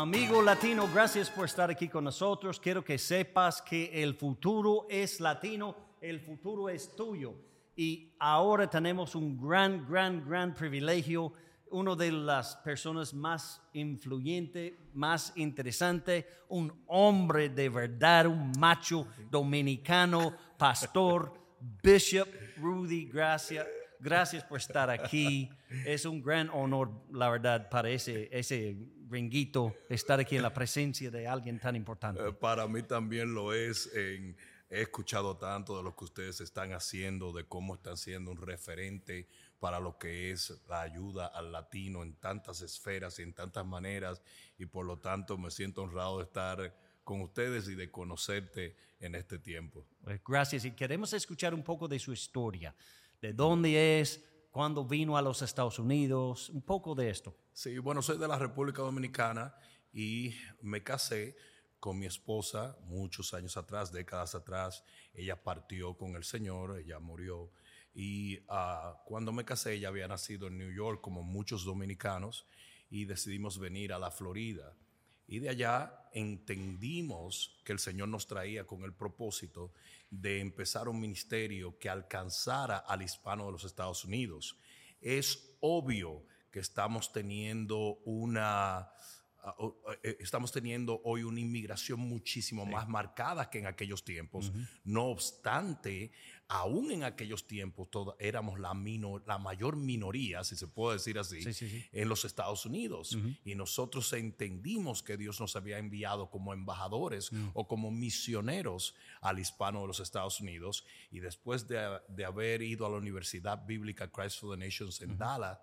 Amigo latino, gracias por estar aquí con nosotros. Quiero que sepas que el futuro es latino, el futuro es tuyo. Y ahora tenemos un gran, gran, gran privilegio. Uno de las personas más influyentes, más interesante, un hombre de verdad, un macho dominicano, pastor, Bishop Rudy Gracia. Gracias por estar aquí. Es un gran honor, la verdad, para ese, ese gringuito estar aquí en la presencia de alguien tan importante. Eh, para mí también lo es. he escuchado tanto de lo que ustedes están haciendo, de cómo están siendo un referente para lo que es la ayuda al latino en tantas esferas y en tantas maneras. Y por lo tanto me siento honrado de estar con ustedes y de conocerte en este tiempo. Pues gracias y queremos escuchar un poco de su historia de dónde es, cuándo vino a los Estados Unidos, un poco de esto. Sí, bueno, soy de la República Dominicana y me casé con mi esposa muchos años atrás, décadas atrás. Ella partió con el Señor, ella murió. Y ah, cuando me casé, ella había nacido en New York, como muchos dominicanos, y decidimos venir a la Florida. Y de allá entendimos que el Señor nos traía con el propósito de empezar un ministerio que alcanzara al hispano de los Estados Unidos. Es obvio que estamos teniendo una estamos teniendo hoy una inmigración muchísimo más marcada que en aquellos tiempos. No obstante, aún en aquellos tiempos éramos la, la mayor minoría, si se puede decir así, en los Estados Unidos. Y nosotros entendimos que Dios nos había enviado como embajadores mm. o como misioneros al hispano de los Estados Unidos. Y después de, haber ido a la Universidad Bíblica Christ for the Nations en Dallas,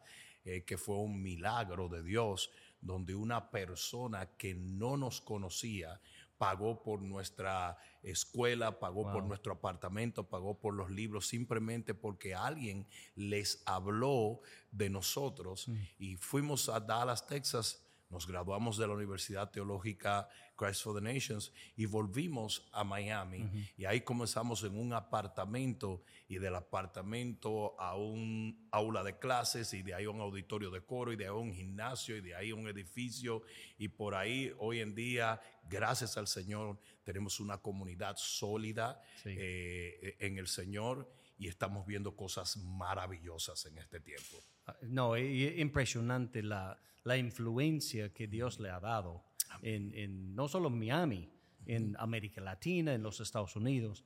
eh, que fue un milagro de Dios, donde una persona que no nos conocía pagó por nuestra escuela, pagó por nuestro apartamento, pagó por los libros, simplemente porque alguien les habló de nosotros. Mm. Y fuimos a Dallas, Texas, nos graduamos de la Universidad Teológica Christ for the Nations y volvimos a Miami. Y ahí comenzamos en un apartamento y del apartamento a un aula de clases y de ahí a un auditorio de coro y de ahí a un gimnasio y de ahí a un edificio. Y por ahí hoy en día, gracias al Señor, tenemos una comunidad sólida eh, en el Señor y estamos viendo cosas maravillosas en este tiempo. Ah, no, es impresionante la, la influencia que Dios le ha dado en, no solo en Miami, en América Latina, en los Estados Unidos.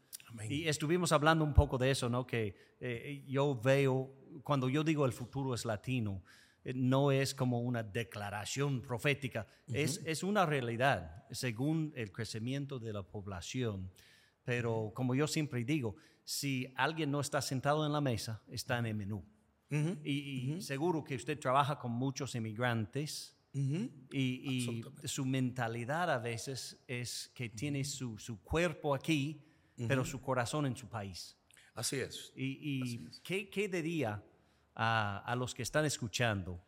Y estuvimos hablando un poco de eso, ¿no? Que eh, yo veo, cuando yo digo el futuro es latino, eh, no es como una declaración profética, es, es, una realidad según el crecimiento de la población. Pero como yo siempre digo, si alguien no está sentado en la mesa, está en el menú. y, seguro que usted trabaja con muchos inmigrantes y, su mentalidad a veces es que tiene su, su cuerpo aquí, pero su corazón en su país. Así es. ¿Y, ¿qué, qué, diría a, a, los que están escuchando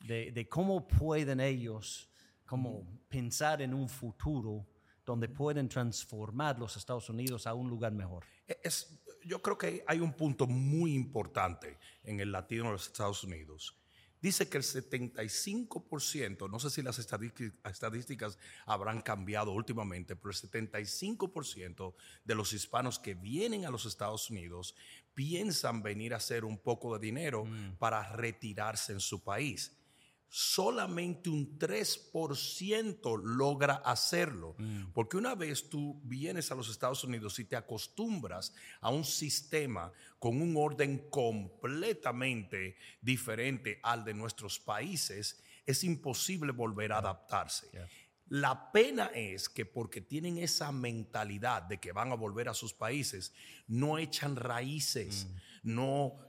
de, de cómo pueden ellos como pensar en un futuro donde pueden transformar los Estados Unidos a un lugar mejor? E, es, yo creo que hay un punto muy importante en el latino de los Estados Unidos dice que el 75%, no sé si las estadísticas habrán cambiado últimamente, pero el 75% de los hispanos que vienen a los Estados Unidos piensan venir a hacer un poco de dinero mm. para retirarse en su país solamente un 3% logra hacerlo. Mm. Porque una vez tú vienes a los Estados Unidos y te acostumbras a un sistema con un orden completamente diferente al de nuestros países, es imposible volver a adaptarse. La pena es que porque tienen esa mentalidad de que van a volver a sus países, no echan raíces, mm. no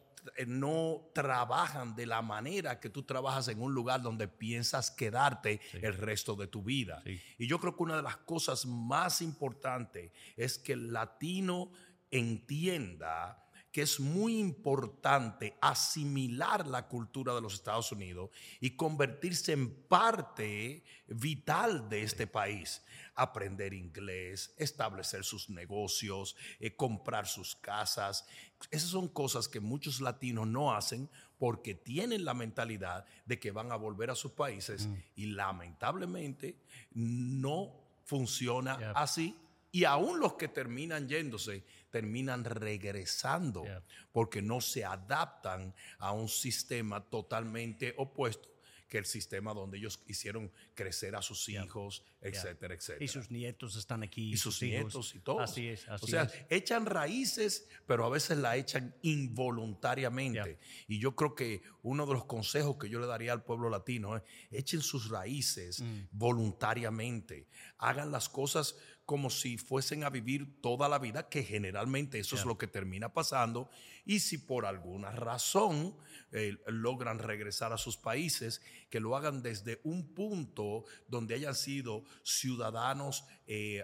no trabajan de la manera que tú trabajas en un lugar donde piensas quedarte el resto de tu vida. Y yo creo que una de las cosas más importantes es que el latino entienda que es muy importante asimilar la cultura de los Estados Unidos y convertirse en parte vital de este país. Aprender inglés, establecer sus negocios, eh, comprar sus casas. Esas son cosas que muchos latinos no hacen porque tienen la mentalidad de que van a volver a sus países y lamentablemente no funciona así. Y aún los que terminan yéndose terminan regresando porque no se adaptan a un sistema totalmente opuesto que el sistema donde ellos hicieron crecer a sus hijos, etcétera, etcétera. Y sus nietos están aquí. Y sus, nietos y todo. Así es, así O sea, es. echan raíces, pero a veces la echan involuntariamente. Y yo creo que uno de los consejos que yo le daría al pueblo latino es, echen sus raíces Mm. voluntariamente. Hagan las cosas como si fuesen a vivir toda la vida, que generalmente eso es lo que termina pasando. Y si por alguna razón eh, logran regresar a sus países, que lo hagan desde un punto donde hayan sido ciudadanos, eh,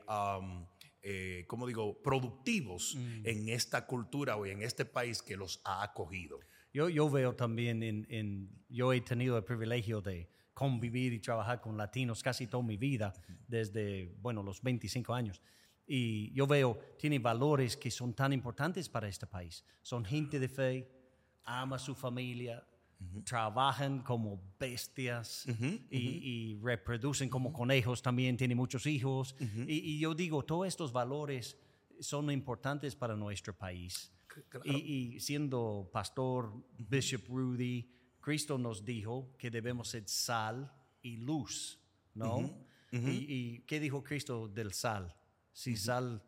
eh, ¿cómo digo?, productivos en esta cultura o en este país que los ha acogido. Yo, yo veo también en, en- yo he tenido el privilegio de convivir y trabajar con latinos casi toda mi vida, desde, bueno, los 25 años. Y yo veo, tiene valores que son tan importantes para este país. Son gente de fe, ama a su familia, trabajan como bestias y, y reproducen como conejos también, tienen muchos hijos. y, y yo digo, todos estos valores son importantes para nuestro país. claro. Y, y siendo pastor Bishop Rudy, Cristo nos dijo que debemos ser sal y luz, ¿no? y, y qué dijo Cristo del sal? Si sal,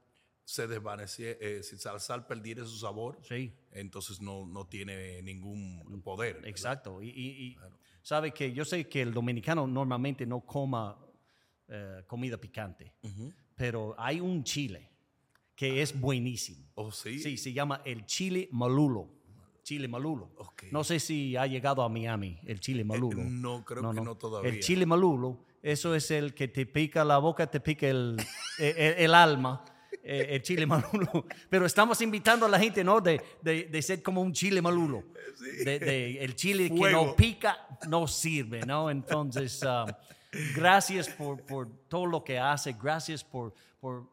Se desvanece, eh, si sal, sal perdiere su sabor, sí, entonces no, no tiene ningún poder. ¿verdad? exacto. Y, y- y sabe que yo sé que el dominicano normalmente no coma eh, comida picante, pero hay un chile que es buenísimo. ¿Oh, sí? Sí, se llama el chile malulo. Chile malulo. No sé si ha llegado a Miami el chile malulo. no, creo que no todavía. El chile malulo, eso es el que te pica la boca, te pica el, el, el- el alma, eh, el chile malulo. Pero estamos invitando a la gente, ¿no? De, de, de ser como un chile malulo. De, de- el chile que no pica no sirve, ¿no? Entonces, um, gracias por, por todo lo que hace, gracias por, por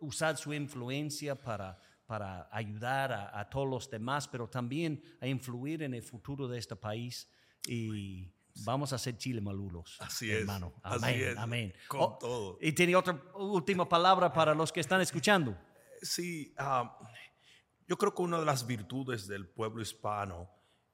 usar su influencia para, para ayudar a, a todos los demás, pero también a influir en el futuro de este país. Y vamos a hacer Chile malulos. Así es, Hermano. así Amén. es, Amén. con Oh, todo. Y tiene otra última palabra para los que están escuchando. Sí, ah, yo creo que una de las virtudes del pueblo hispano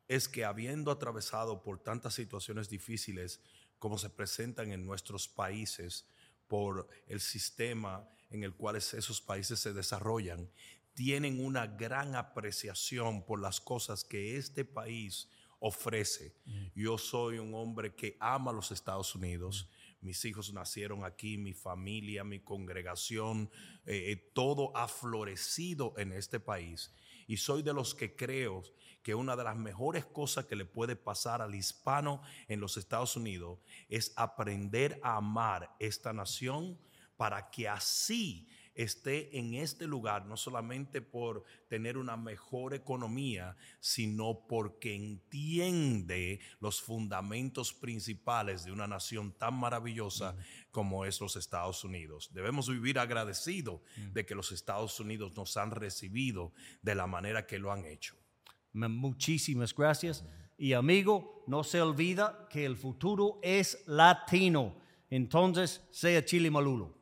es que habiendo atravesado por tantas situaciones difíciles como se presentan en nuestros países por el sistema en el cual es- esos países se desarrollan, tienen una gran apreciación por las cosas que este país ofrece. Yo soy un hombre que ama los Estados Unidos. Mis hijos nacieron aquí, mi familia, mi congregación, eh, eh, todo ha florecido en este país. Y soy de los que creo que una de las mejores cosas que le puede pasar al hispano en los Estados Unidos es aprender a amar esta nación para que así esté en este lugar, no solamente por tener una mejor economía, sino porque entiende los fundamentos principales de una nación tan maravillosa como es los Estados Unidos. Debemos vivir agradecidos de que los Estados Unidos nos han recibido de la manera que lo han hecho. Muchísimas gracias. Y amigo, no se olvida que el futuro es latino. Entonces, sea Chile malulo.